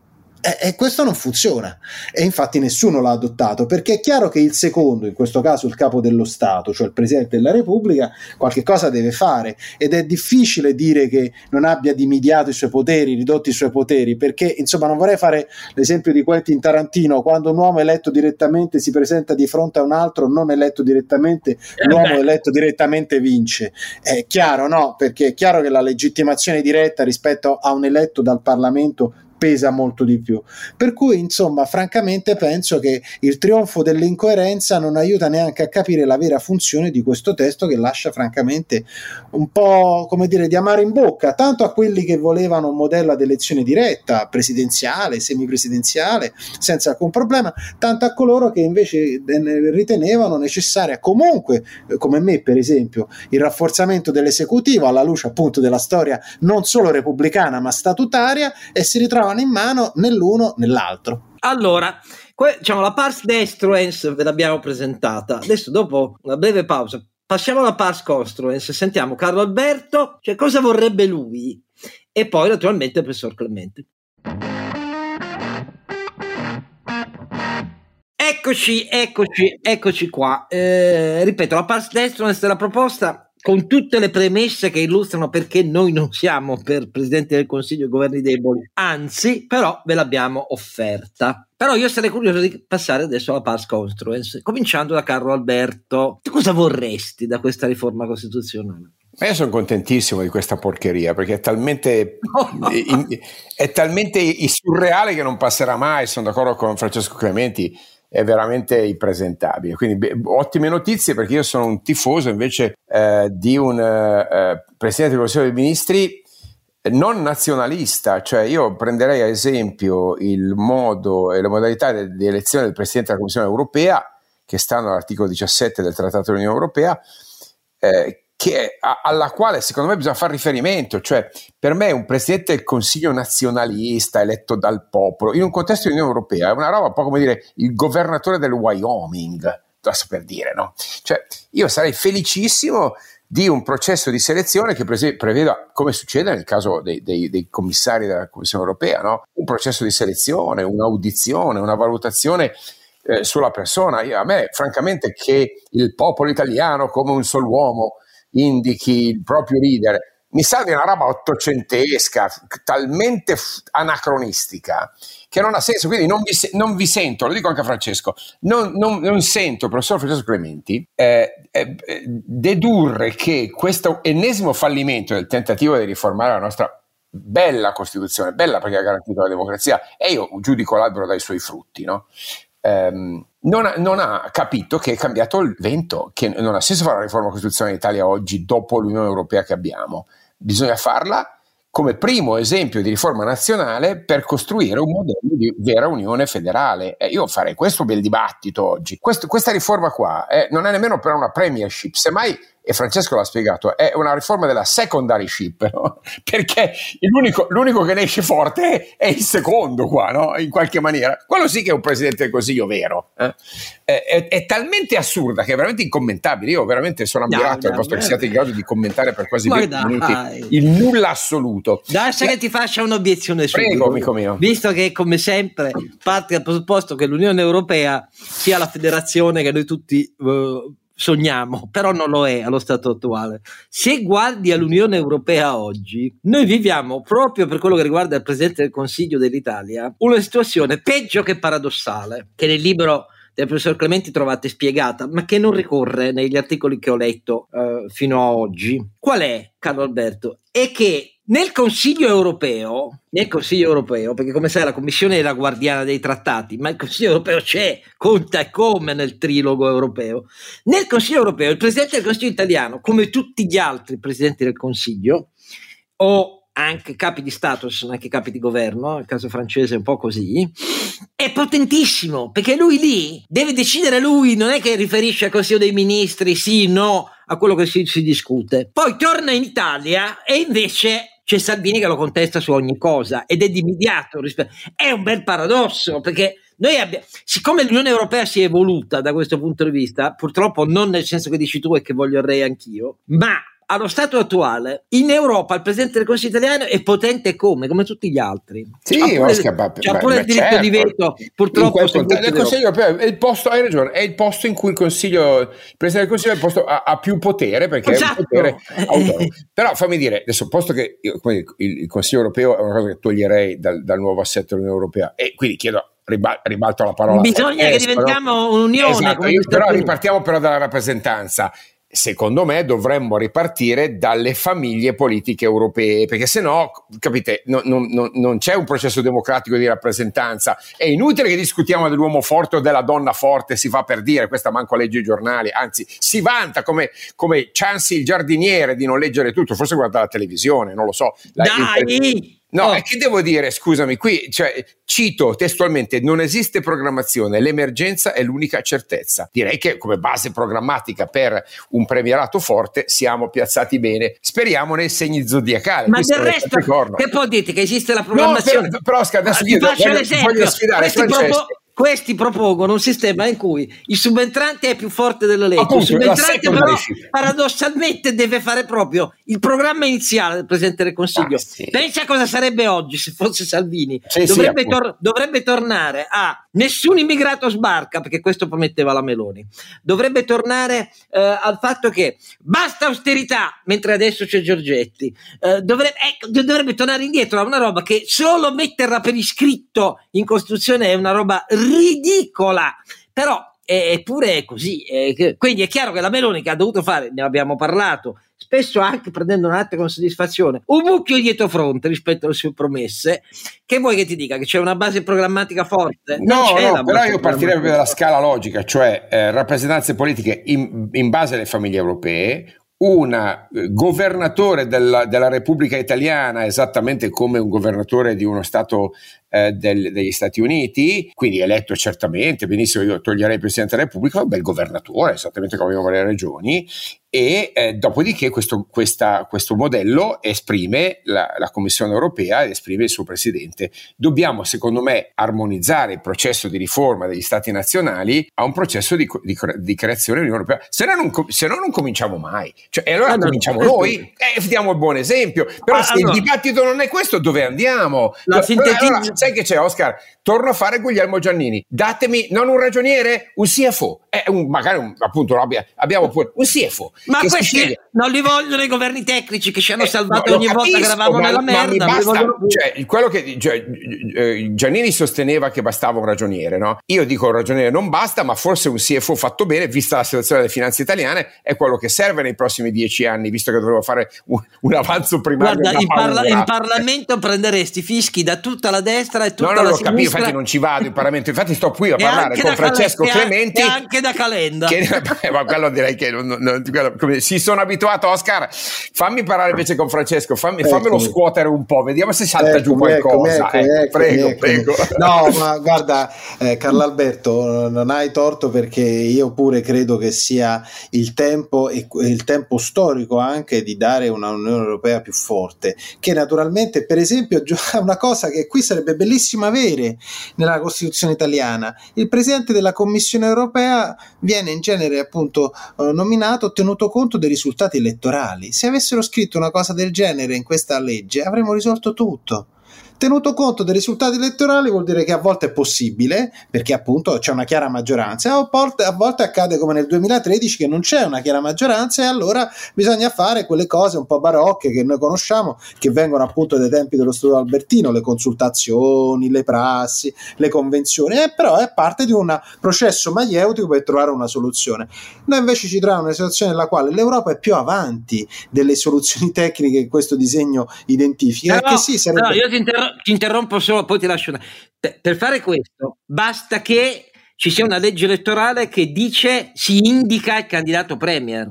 E, e, questo non funziona e infatti nessuno l'ha adottato perché è chiaro che il secondo, in questo caso il capo dello Stato, cioè il Presidente della Repubblica, qualche cosa deve fare ed è difficile dire che non abbia dimidiato i suoi poteri, ridotti i suoi poteri, perché insomma non vorrei fare l'esempio di Quentin Tarantino, quando un uomo eletto direttamente si presenta di fronte a un altro non eletto direttamente, eh l'uomo eletto direttamente vince. È chiaro, no? Perché è chiaro che la legittimazione diretta rispetto a un eletto dal Parlamento pesa molto di più. Per cui, insomma, francamente penso che il trionfo dell'incoerenza non aiuta neanche a capire la vera funzione di questo testo che lascia francamente un po' come dire di amare in bocca, tanto a quelli che volevano un modello ad elezione diretta, presidenziale, semipresidenziale, senza alcun problema, tanto a coloro che invece ritenevano necessaria comunque, eh, come me per esempio, il rafforzamento dell'esecutivo alla luce appunto della storia non solo repubblicana ma statutaria e si ritrovano trovano in mano né l'uno né l'altro. Allora, que- diciamo, la pars destruens ve l'abbiamo presentata. Adesso, dopo una breve pausa, passiamo alla pars construens. Sentiamo Carlo Alberto, cioè cosa vorrebbe lui, e poi naturalmente il professor Clemente. Eccoci, eccoci, eccoci qua. Eh, ripeto, la pars destruens della proposta con tutte le premesse che illustrano perché noi non siamo per Presidente del Consiglio e governi deboli, anzi, però ve l'abbiamo offerta. Però io sarei curioso di passare adesso alla Pars Construence, cominciando da Carlo Alberto. Tu cosa vorresti da questa riforma costituzionale? Ma io sono contentissimo di questa porcheria perché è talmente, in, è talmente surreale che non passerà mai. Sono d'accordo con Francesco Clementi è veramente impresentabile. Quindi beh, ottime notizie perché io sono un tifoso invece eh, di un eh, Presidente del Consiglio dei Ministri non nazionalista, cioè io prenderei a esempio il modo e le modalità di elezione del Presidente della Commissione europea, che stanno all'articolo 17 del Trattato dell'Unione Europea, eh, che, a, alla quale secondo me bisogna fare riferimento, cioè per me un Presidente del Consiglio nazionalista eletto dal popolo, in un contesto di Unione Europea, è una roba un po' come dire il governatore del Wyoming, per dire, no? Cioè io sarei felicissimo di un processo di selezione che preveda, come succede nel caso dei, dei, dei commissari della Commissione europea, no? un processo di selezione, un'audizione, una valutazione eh, sulla persona. Io, a me, francamente, che il popolo italiano, come un solo uomo, indichi il proprio leader, mi sa di una roba ottocentesca, talmente anacronistica, che non ha senso. Quindi non vi, non vi, sento, lo dico anche a Francesco, non, non, non sento, professor Francesco Clementi, eh, eh, dedurre che questo ennesimo fallimento del tentativo di riformare la nostra bella Costituzione, bella perché ha garantito la democrazia, e io giudico l'albero dai suoi frutti, no? ehm, non, ha, non, ha, capito che è cambiato il vento, che non ha senso fare la riforma costituzionale in Italia oggi dopo l'Unione Europea che abbiamo. Bisogna farla come primo esempio di riforma nazionale per costruire un modello di vera unione federale. Eh, io farei questo bel dibattito oggi. Questo, questa riforma qua eh, non è nemmeno per una premiership, semmai e Francesco l'ha spiegato, è una riforma della secondary ship, no? *laughs* perché l'unico, l'unico, che ne esce forte è il secondo qua, no? in qualche maniera. Quello sì che è un Presidente del Consiglio vero. Eh? È, è, è, talmente assurda che è veramente incommentabile. Io veramente sono ammirato al posto che siate in grado di commentare per quasi 20 dai. minuti il nulla assoluto. Lascia La... che ti faccia un'obiezione su. Prego, amico mio. Visto che come sempre parte dal presupposto che l'Unione Europea sia la federazione che noi tutti... Uh, sogniamo, *laughs* però non lo è allo stato attuale. Se guardi all'Unione Europea oggi, noi viviamo proprio per quello che riguarda il Presidente del Consiglio dell'Italia una situazione peggio che paradossale, che nel libro del professor Clementi trovate spiegata, ma che non ricorre negli articoli che ho letto eh, fino a oggi. Qual è, Carlo Alberto? È che nel Consiglio europeo, nel Consiglio europeo, perché come sai la Commissione è la guardiana dei trattati, ma il Consiglio europeo c'è, conta e come nel trilogo europeo. Nel Consiglio europeo il Presidente del Consiglio italiano, come tutti gli altri Presidenti del Consiglio, o anche capi di Stato, sono anche capi di governo, nel caso francese è un po' così, è potentissimo, perché lui lì deve decidere lui, non è che riferisce al Consiglio dei Ministri, sì, no, a quello che si, si discute. Poi torna in Italia e invece c'è Salvini che lo contesta su ogni cosa ed è di immediato rispetto. È un bel paradosso perché noi abbiamo, siccome l'Unione Europea si è evoluta da questo punto di vista, purtroppo non nel senso che dici tu e che voglio re anch'io, ma allo stato attuale in Europa il presidente del Consiglio italiano è potente come? Come tutti gli altri. Sì, c'ha pure, c'ha pure il diritto certo. di veto. Purtroppo il Consiglio europeo è il posto, hai ragione, è il posto in cui il Consiglio, il presidente del Consiglio è il posto, ha, ha più potere perché esatto. è un potere *laughs* autonomo. Però fammi dire, adesso posto che io, il, il, Consiglio europeo è una cosa che toglierei dal, dal nuovo assetto dell'Unione Europea e quindi chiedo ribalto la parola. Bisogna che diventiamo un'unione. Esatto, però ripartiamo però dalla rappresentanza secondo me dovremmo ripartire dalle famiglie politiche europee, perché se no, capite, non, non, non, c'è un processo democratico di rappresentanza. È inutile che discutiamo dell'uomo forte o della donna forte, si fa per dire, questa manco legge i giornali, anzi si vanta come, come Cianci il giardiniere di non leggere tutto, forse guarda la televisione, non lo so. La, Dai! No, oh. che devo dire? Scusami, qui cioè, cito testualmente: non esiste programmazione, l'emergenza è l'unica certezza. Direi che come base programmatica per un premierato forte siamo piazzati bene. Speriamo nei segni zodiacali. Ma del resto, che può dire che esiste la programmazione? No, però, però adesso io voglio, voglio sfidare Francesco. Questi propongono un sistema in cui il subentrante è più forte della legge. Appunto, il subentrante, però, paradossalmente, deve fare proprio il programma iniziale del Presidente del Consiglio. Ah, sì. Pensa cosa sarebbe oggi se fosse Salvini. Sì, dovrebbe, sì, tor- dovrebbe, tornare a nessun immigrato sbarca, perché questo prometteva la Meloni. Dovrebbe tornare eh, al fatto che basta austerità, mentre adesso c'è Giorgetti. Eh, dovrebbe, ecco, dovrebbe tornare indietro a una roba che solo metterla per iscritto in Costituzione è una roba ridicola, però eppure è così. Eh, quindi è chiaro che la Meloni che ha dovuto fare, ne abbiamo parlato, spesso anche prendendo un atto con soddisfazione, un mucchio dietro fronte rispetto alle sue promesse, che vuoi che ti dica? Che c'è una base programmatica forte? No, no però io partirei proprio dalla scala logica, cioè eh, rappresentanze politiche in, in base alle famiglie europee, un eh, governatore della, della, Repubblica Italiana, esattamente come un governatore di uno Stato eh, del, degli Stati Uniti, quindi eletto certamente, benissimo, io toglierei il Presidente della Repubblica, un bel governatore, esattamente come abbiamo le regioni, e eh, dopodiché questo, questa, questo, modello esprime la, la, Commissione europea ed esprime il suo Presidente. Dobbiamo, secondo me, armonizzare il processo di riforma degli Stati nazionali a un processo di, di, di creazione dell'Unione Europea, se no non, se no non cominciamo mai. Cioè, e allora ah, cominciamo no, noi e eh, diamo il buon esempio. Però ah, se allora. il dibattito non è questo, dove andiamo? La allora, sai che c'è, Oscar? Torno a fare Guglielmo Giannini. Datemi non un ragioniere, un CFO. Eh, un, magari un, appunto abbiamo pure un CFO. Ma questi non li vogliono i governi tecnici che ci hanno eh, salvato no, ogni capisco, volta che eravamo ma, nella merda. Basta, cioè, quello che cioè, eh, Giannini sosteneva che bastava un ragioniere, no? Io dico un ragioniere non basta, ma forse un CFO fatto bene, vista la situazione delle finanze italiane, è quello che serve nei prossimi dieci anni, visto che dovevo fare un, un avanzo primario. Guarda, in, parla- in, Parlamento prenderesti fischi da tutta la destra e tutta no, no, la sinistra. Capisco, infatti non ci vado in Parlamento, infatti sto qui a *laughs* parlare con Francesco Cale- Clementi. E anche da Calenda. Che, *laughs* ma quello direi che non, non, quello, si sono abituato, Oscar. Fammi parlare invece con Francesco, fammi, fammelo scuotere un po', vediamo se salta ecco, giù qualcosa. Ecco, eh. prego, prego. No, ma guarda, eh, Carlo Alberto, non hai torto perché io pure credo che sia il tempo e il tempo storico anche di dare una Unione Europea più forte, che naturalmente, per esempio, *laughs* è una cosa che qui sarebbe bellissimo avere nella Costituzione italiana. Il Presidente della Commissione Europea viene in genere appunto eh, nominato tenuto conto dei risultati elettorali. Se avessero scritto una cosa del genere in questa legge avremmo risolto tutto. Tenuto conto dei risultati elettorali vuol dire che a volte è possibile, perché appunto c'è una chiara maggioranza, a volte, a volte accade come nel 2013 che non c'è una chiara maggioranza e allora bisogna fare quelle cose un po' barocche che noi conosciamo, che vengono appunto dai tempi dello studio albertino, le consultazioni, le prassi, le convenzioni, eh, però è parte di un processo maieutico per trovare una soluzione. Noi invece ci troviamo in una situazione nella quale l'Europa è più avanti delle soluzioni *laughs* tecniche che questo disegno identifica. No, sì, sarebbe... no, io ti interrompo ti interrompo solo, poi ti lascio. Una... Per fare questo, basta che ci sia una legge elettorale che dice si indica il candidato premier.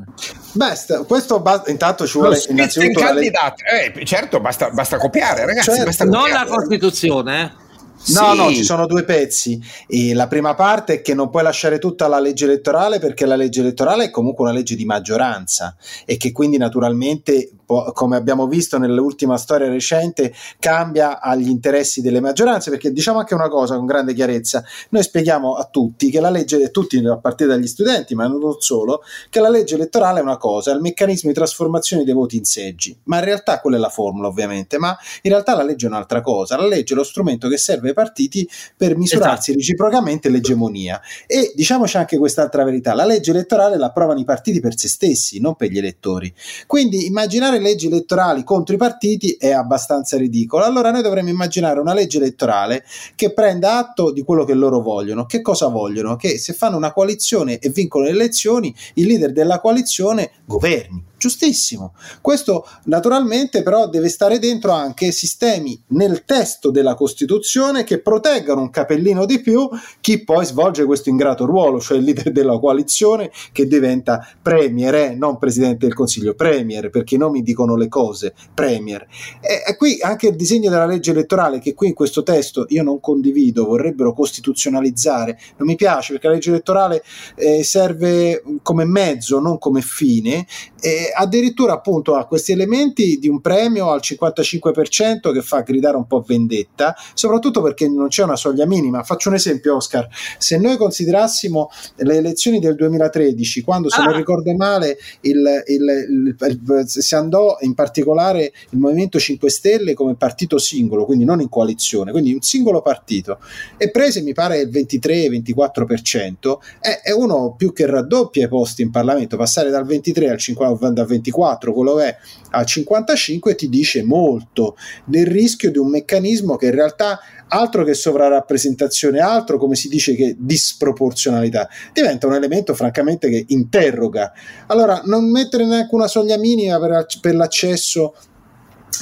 Basta, questo basta, intanto ci vuole innanzitutto candidato. Eh, certo, basta, basta copiare, ragazzi. Certo. Basta copiare. Non la Costituzione, eh. No, sì. no, ci sono due pezzi. E la prima parte è che non puoi lasciare tutta la legge elettorale perché la legge elettorale è comunque una legge di maggioranza e che quindi naturalmente, come abbiamo visto nell'ultima storia recente, cambia agli interessi delle maggioranze. Perché diciamo anche una cosa con grande chiarezza: noi spieghiamo a tutti che la legge, tutti a partire dagli studenti, ma non solo, che la legge elettorale è una cosa, è il meccanismo di trasformazione dei voti in seggi. Ma in realtà quella è la formula, ovviamente, ma in realtà la legge è un'altra cosa. La legge è lo strumento che serve partiti per misurarsi esatto. reciprocamente l'egemonia. E diciamoci anche quest'altra verità: la legge elettorale la approvano i partiti per se stessi, non per gli elettori. Quindi immaginare leggi elettorali contro i partiti è abbastanza ridicolo. Allora noi dovremmo immaginare una legge elettorale che prenda atto di quello che loro vogliono. Che cosa vogliono? Che se fanno una coalizione e vincono le elezioni, il leader della coalizione governi giustissimo. Questo naturalmente però deve stare dentro anche sistemi nel testo della Costituzione che proteggano un capellino di più chi poi svolge questo ingrato ruolo, cioè il leader della coalizione che diventa premier, eh, non presidente del Consiglio, premier, perché i nomi dicono le cose, premier. E, e qui anche il disegno della legge elettorale che qui in questo testo io non condivido, vorrebbero costituzionalizzare, non mi piace perché la legge elettorale eh, serve come mezzo, non come fine. E addirittura appunto ha questi elementi di un premio al 55% che fa gridare un po' vendetta, soprattutto perché non c'è una soglia minima. Faccio un esempio, Oscar. Se noi considerassimo le elezioni del 2013, quando se ah. non ricordo male il, il, il, si andò in particolare il Movimento 5 Stelle come partito singolo, quindi non in coalizione, quindi un singolo partito, e prese mi pare il 23-24%, è, è uno più che raddoppia i posti in Parlamento, passare dal 23 al 50 andare a 24, quello è a 55 ti dice molto del rischio di un meccanismo che in realtà altro che sovrarappresentazione, altro come si dice che disproporzionalità, diventa un elemento francamente che interroga. Allora, non mettere neanche una soglia minima per, per l'accesso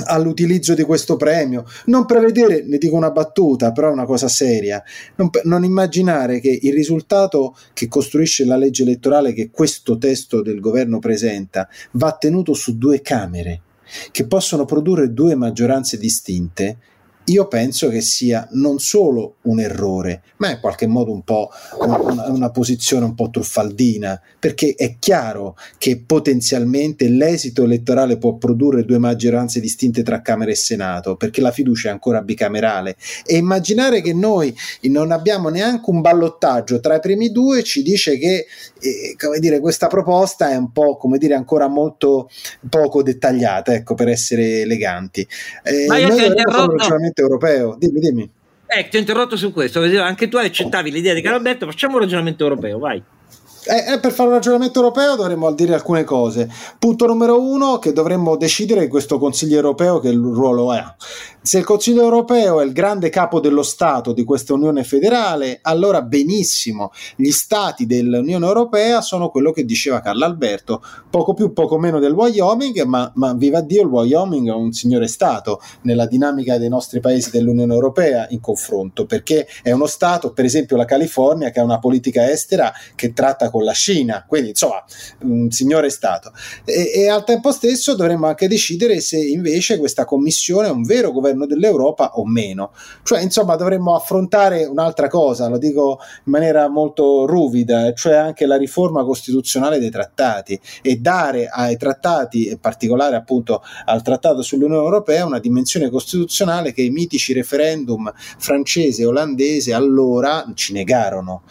all'utilizzo di questo premio, non prevedere, ne dico una battuta, però è una cosa seria, non, non, immaginare che il risultato che costruisce la legge elettorale che questo testo del governo presenta va tenuto su due Camere che possono produrre due maggioranze distinte io penso che sia non solo un errore, ma in qualche modo un po' una, una, posizione un po' truffaldina, perché è chiaro che potenzialmente l'esito elettorale può produrre due maggioranze distinte tra Camera e Senato, perché la fiducia è ancora bicamerale. E immaginare che noi non abbiamo neanche un ballottaggio tra i primi due ci dice che eh, come dire, questa proposta è un po' come dire ancora molto poco dettagliata, ecco, per essere eleganti. Eh, ma io interrotto Parlamento europeo. Dimmi, dimmi. Eh, ti ho interrotto su questo, anche tu accettavi l'idea di Carlo Alberto, facciamo un ragionamento europeo, vai. Eh, eh, per fare un ragionamento europeo dovremmo dire alcune cose. Punto numero uno, che dovremmo decidere in questo Consiglio europeo che ruolo ha. Se il Consiglio europeo è il grande capo dello Stato di questa Unione federale, allora benissimo, gli Stati dell'Unione europea sono quello che diceva Carlo Alberto, poco più, poco meno del Wyoming, ma, ma viva Dio, il Wyoming è un signore Stato nella dinamica dei nostri paesi dell'Unione europea in confronto, perché è uno Stato, per esempio la California, che ha una politica estera che tratta con la Cina, quindi insomma un signore Stato. E, e al tempo stesso dovremmo anche decidere se invece questa Commissione è un vero governo dell'Europa o meno. Cioè, insomma, dovremmo affrontare un'altra cosa, lo dico in maniera molto ruvida, cioè anche la riforma costituzionale dei trattati e dare ai trattati, in particolare appunto al trattato sull'Unione Europea, una dimensione costituzionale che i mitici referendum francese e olandese allora ci negarono.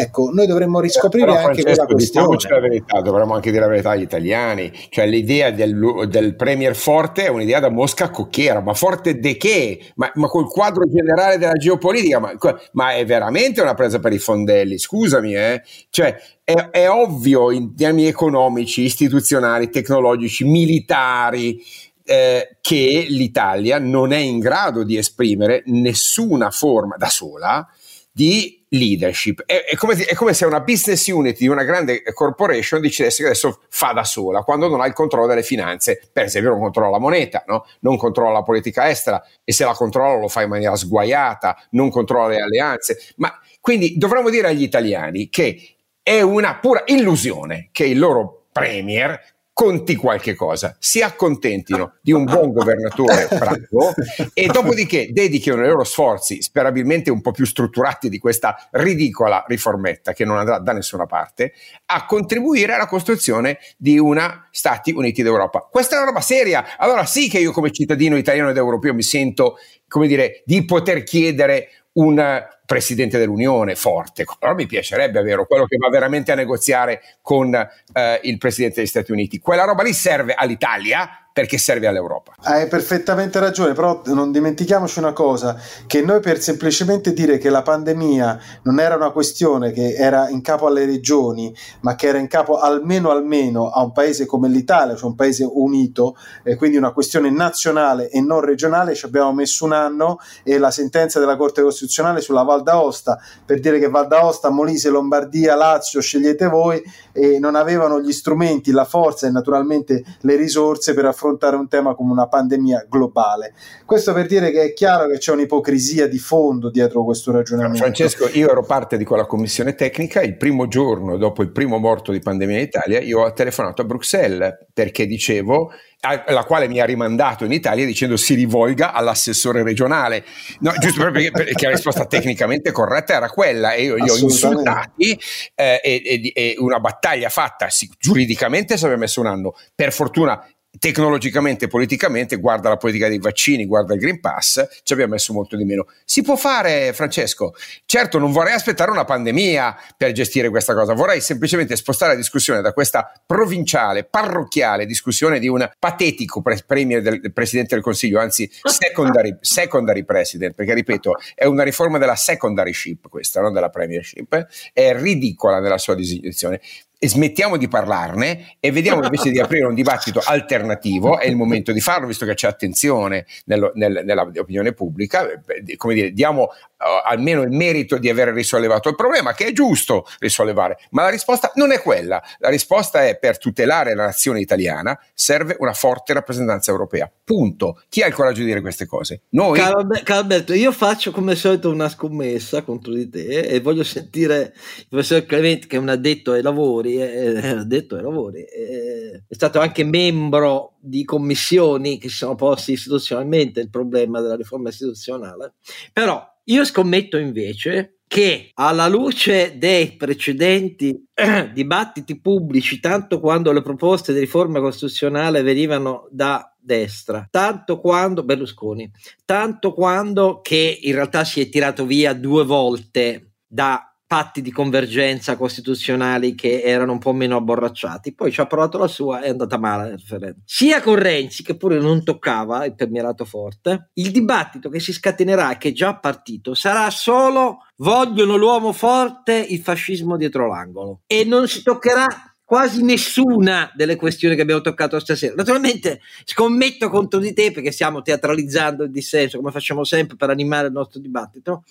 Ecco, noi dovremmo riscoprire Però, anche quella questione. la verità, dovremmo anche dire la verità agli italiani, cioè l'idea del, del premier forte è un'idea da mosca cocchiera, ma forte de che? Ma, ma col quadro generale della geopolitica, ma, ma, è veramente una presa per i fondelli, scusami, eh? Cioè, è, è ovvio in termini economici, istituzionali, tecnologici, militari, eh, che l'Italia non è in grado di esprimere nessuna forma da sola di leadership. È, è, come, è, come, se una business unit di una grande corporation decidesse che adesso fa da sola, quando non ha il controllo delle finanze. Per esempio, non controlla la moneta, no? non controlla la politica estera e se la controlla lo fa in maniera sguaiata, non controlla le alleanze. Ma quindi dovremmo dire agli italiani che è una pura illusione che il loro premier conti qualche cosa, si accontentino di un buon governatore *laughs* bravo e dopodiché dedichino i loro sforzi, sperabilmente un po' più strutturati di questa ridicola riformetta che non andrà da nessuna parte, a contribuire alla costruzione di una Stati Uniti d'Europa. Questa è una roba seria. Allora sì che io come cittadino italiano ed europeo mi sento, come dire, di poter chiedere un presidente dell'Unione forte. Però mi piacerebbe avere quello che va veramente a negoziare con eh, il presidente degli Stati Uniti. Quella roba lì serve all'Italia perché serve all'Europa. Hai perfettamente ragione, però non dimentichiamoci una cosa, che noi per semplicemente dire che la pandemia non era una questione che era in capo alle regioni, ma che era in capo almeno almeno a un paese come l'Italia, cioè un paese unito, e quindi una questione nazionale e non regionale, ci abbiamo messo un anno e la sentenza della Corte Costituzionale sulla Val d'Aosta per dire che Val d'Aosta, Molise, Lombardia, Lazio, scegliete voi e non avevano gli strumenti, la forza e naturalmente le risorse per affrontare affrontare un tema come una pandemia globale. Questo per dire che è chiaro che c'è un'ipocrisia di fondo dietro questo ragionamento. Francesco, io ero parte di quella commissione tecnica, il primo giorno dopo il primo morto di pandemia in Italia, io ho telefonato a Bruxelles perché dicevo alla quale mi ha rimandato in Italia dicendo si rivolga all'assessore regionale. No, giusto perché, perché, la risposta tecnicamente corretta era quella e io li ho insultati eh, e, e, e, una battaglia fatta sì, giuridicamente ci aveva messo un anno. Per fortuna tecnologicamente e politicamente, guarda la politica dei vaccini, guarda il Green Pass, ci abbiamo messo molto di meno. Si può fare, Francesco. Certo, non vorrei aspettare una pandemia per gestire questa cosa, vorrei semplicemente spostare la discussione da questa provinciale, parrocchiale discussione di un patetico pre- premier del, del Presidente del Consiglio, anzi secondary, *laughs* secondary president, perché ripeto, è una riforma della secondaryship questa, non della premiership, è ridicola nella sua designazione e smettiamo di parlarne e vediamo invece di aprire un dibattito alternativo, è il momento di farlo visto che c'è attenzione nello, nel, nell'opinione pubblica, come dire, diamo uh, almeno il merito di aver risollevato il problema, che è giusto risollevare, ma la risposta non è quella, la risposta è per tutelare la nazione italiana serve una forte rappresentanza europea, punto. Chi ha il coraggio di dire queste cose? Noi? Caro, Alberto, io faccio come al solito una scommessa contro di te e voglio sentire il professor Clementi che è un addetto ai lavori, è, addetto ai lavori, è, è stato anche membro di commissioni che si sono posti istituzionalmente il problema della riforma istituzionale, però io scommetto invece che alla luce dei precedenti eh, *clears throat* dibattiti pubblici, tanto quando le proposte di riforma costituzionale venivano da destra, tanto quando Berlusconi, tanto quando che in realtà si è tirato via due volte da patti di convergenza costituzionali che erano un po' meno abborracciati. Poi ci ha provato la sua e è andata male il referendum. Sia con Renzi, che pure non toccava il premierato forte, il dibattito che si scatenerà, che è già partito, sarà solo vogliono l'uomo forte, il fascismo dietro l'angolo. E non si toccherà quasi nessuna delle questioni che abbiamo toccato stasera. Naturalmente scommetto contro di te perché stiamo teatralizzando il dissenso come facciamo sempre per animare il nostro dibattito,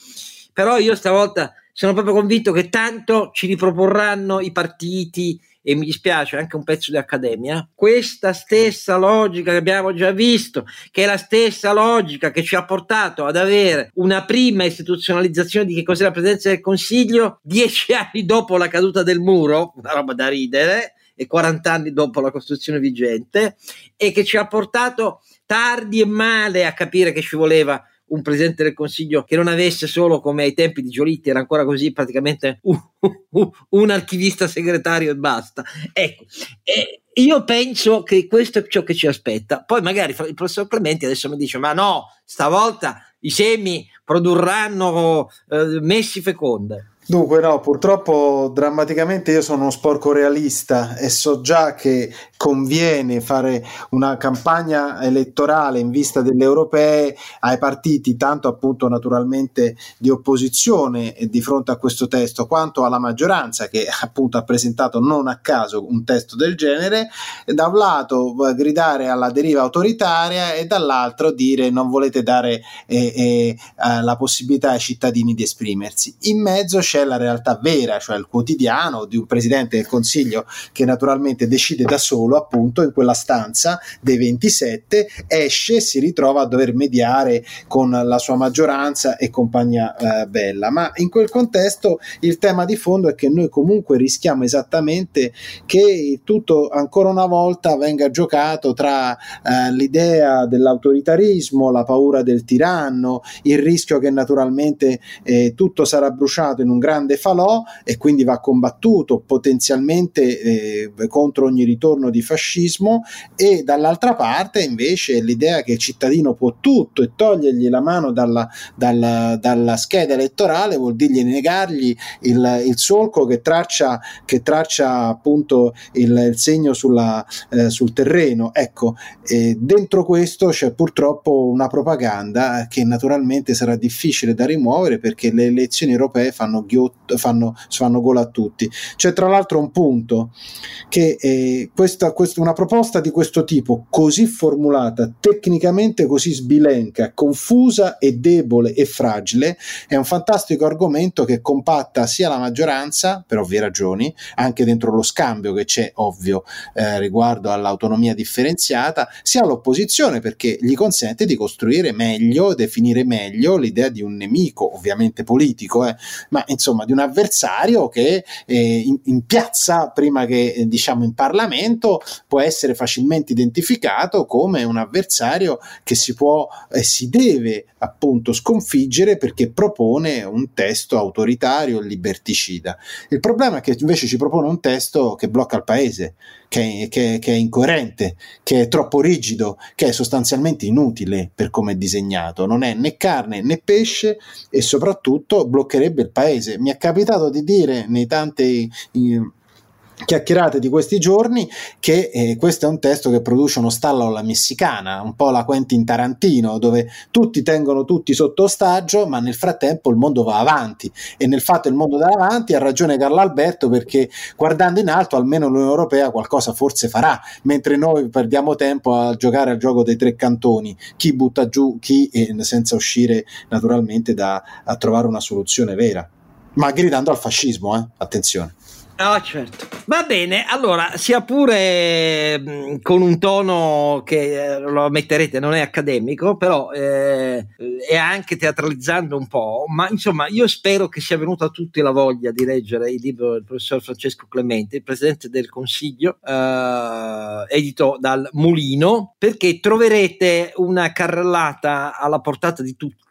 però io stavolta sono proprio convinto che tanto ci riproporranno i partiti e mi dispiace anche un pezzo di accademia, questa stessa logica che abbiamo già visto, che è la stessa logica che ci ha portato ad avere una prima istituzionalizzazione di che cos'è la presenza del Consiglio dieci anni dopo la caduta del muro, una roba da ridere, e 40 anni dopo la Costituzione vigente, e che ci ha portato tardi e male a capire che ci voleva un presidente del consiglio che non avesse solo come ai tempi di Giolitti era ancora così praticamente un, un archivista segretario e basta. Ecco e io penso che questo è ciò che ci aspetta. Poi magari il professor Clementi adesso mi dice ma no stavolta i semi produrranno eh, messi feconde Dunque, no, purtroppo drammaticamente io sono uno sporco realista e so già che conviene fare una campagna elettorale in vista delle europee ai partiti, tanto appunto naturalmente di opposizione di fronte a questo testo, quanto alla maggioranza che appunto ha presentato non a caso un testo del genere, da un lato gridare alla deriva autoritaria e dall'altro dire non volete dare eh, eh, la possibilità ai cittadini di esprimersi. In mezzo c'è c'è la realtà vera, cioè il quotidiano di un presidente del Consiglio che naturalmente decide da solo, appunto, in quella stanza dei 27, esce e si ritrova a dover mediare con la sua maggioranza e compagnia eh, bella. Ma in quel contesto il tema di fondo è che noi comunque rischiamo esattamente che tutto ancora una volta venga giocato tra eh, l'idea dell'autoritarismo, la paura del tiranno, il rischio che naturalmente eh, tutto sarà bruciato in un grande falò e quindi va combattuto potenzialmente eh, contro ogni ritorno di fascismo e dall'altra parte invece l'idea che il cittadino può tutto e togliergli la mano dalla, dalla, dalla scheda elettorale vuol dirgli negargli il, il solco che traccia, che traccia appunto il, il segno sulla, eh, sul terreno. Ecco, eh, dentro questo c'è purtroppo una propaganda che naturalmente sarà difficile da rimuovere perché le elezioni europee fanno ghiotto fanno, fanno gol a tutti. C'è tra l'altro un punto che eh, questa, questa, una proposta di questo tipo, così formulata, tecnicamente così sbilenca, confusa e debole e fragile, è un fantastico argomento che compatta sia la maggioranza, per ovvie ragioni, anche dentro lo scambio che c'è, ovvio, eh, riguardo all'autonomia differenziata, sia l'opposizione perché gli consente di costruire meglio, definire meglio l'idea di un nemico, ovviamente politico, eh, ma insomma insomma di un avversario che eh, in, in, piazza prima che eh, diciamo in Parlamento può essere facilmente identificato come un avversario che si può e eh, si deve appunto sconfiggere perché propone un testo autoritario liberticida. Il problema è che invece ci propone un testo che blocca il paese, che che, che è incoerente, che è troppo rigido, che è sostanzialmente inutile per come è disegnato, non è né carne né pesce e soprattutto bloccherebbe il paese. Mi è capitato di dire nei tanti chiacchierate di questi giorni che eh, questo è un testo che produce uno stallo alla messicana, un po' la Quentin Tarantino, dove tutti tengono tutti sotto ostaggio, ma nel frattempo il mondo va avanti e nel fatto il mondo va avanti ha ragione Carlo Alberto perché guardando in alto almeno l'Unione Europea qualcosa forse farà, mentre noi perdiamo tempo a giocare al gioco dei tre cantoni, chi butta giù chi eh, senza uscire naturalmente da a trovare una soluzione vera, ma gridando al fascismo, eh? attenzione. Ah, certo. Va bene, allora, sia pure mh, mm, con un tono che eh, lo ammetterete non è accademico, però eh, è anche teatralizzando un po', ma insomma, io spero che sia venuta a tutti la voglia di leggere il libro del professor Francesco Clemente, il presidente del Consiglio, eh, edito dal Mulino, perché troverete una carrellata alla portata di tutti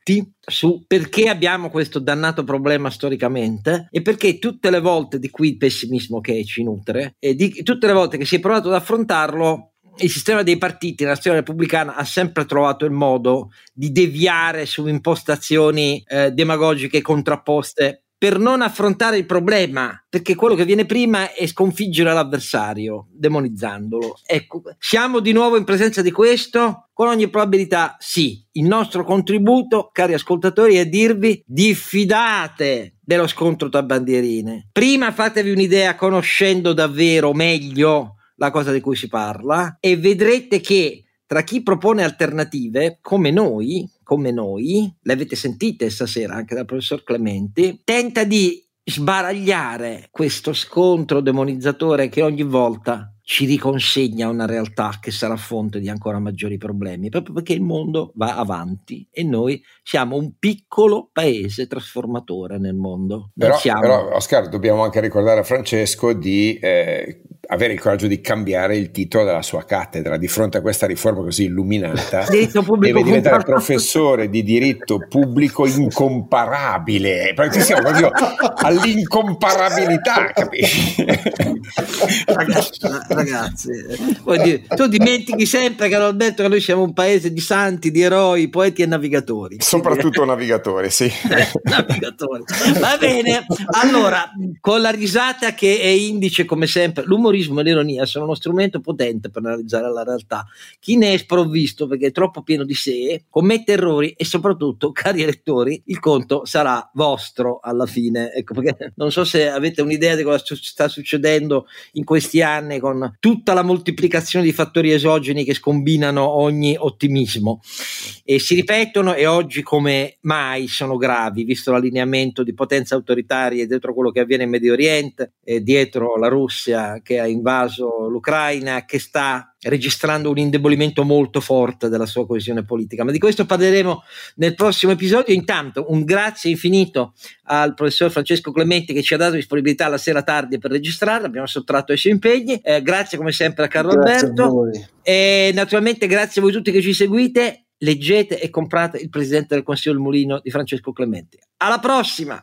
su perché abbiamo questo dannato problema storicamente e perché tutte le volte di cui il pessimismo che ci nutre e di, tutte le volte che si è provato ad affrontarlo il sistema dei partiti nella storia repubblicana ha sempre trovato il modo di deviare su impostazioni eh, demagogiche contrapposte per non affrontare il problema, perché quello che viene prima è sconfiggere l'avversario, demonizzandolo. Ecco, siamo di nuovo in presenza di questo? Con ogni probabilità sì. Il nostro contributo, cari ascoltatori, è dirvi diffidate dello scontro tra bandierine. Prima fatevi un'idea conoscendo davvero meglio la cosa di cui si parla e vedrete che tra chi propone alternative, come noi, come noi, le avete sentite stasera anche dal professor Clementi, tenta di sbaragliare questo scontro demonizzatore che ogni volta ci riconsegna una realtà che sarà fonte di ancora maggiori problemi, proprio perché il mondo va avanti e noi siamo un piccolo paese trasformatore nel mondo. Però, siamo... però Oscar, dobbiamo anche ricordare a Francesco di eh, avere il coraggio di cambiare il titolo della sua cattedra di fronte a questa riforma così illuminata. *laughs* deve diventare professore di diritto pubblico incomparabile. Perché siamo proprio all'incomparabilità, capisci? *laughs* Ragazzi, ragazzi dire, tu dimentichi sempre che hanno detto che noi siamo un paese di santi, di eroi, poeti e navigatori. Soprattutto navigatori, sì. *laughs* navigatori. Va bene, allora, con la risata che è indice come sempre, l'umorismo l'umorismo e l'ironia sono uno strumento potente per analizzare la realtà. Chi ne è sprovvisto perché è troppo pieno di sé commette errori e soprattutto, cari elettori, il conto sarà vostro alla fine. Ecco, perché non so se avete un'idea di cosa sta succedendo in questi anni con tutta la moltiplicazione di fattori esogeni che scombinano ogni ottimismo e si ripetono e oggi come mai sono gravi, visto l'allineamento di potenze autoritarie dietro quello che avviene in Medio Oriente e dietro la Russia che ha invaso l'Ucraina, che sta registrando un indebolimento molto forte della sua coesione politica. Ma di questo parleremo nel prossimo episodio. Intanto un grazie infinito al professor Francesco Clementi che ci ha dato disponibilità la sera tardi per registrare, abbiamo sottratto ai suoi impegni. Eh, grazie come sempre a Carlo grazie Alberto. A e naturalmente grazie a voi tutti che ci seguite. Leggete e comprate il Presidente del Consiglio del Mulino di Francesco Clementi. Alla prossima!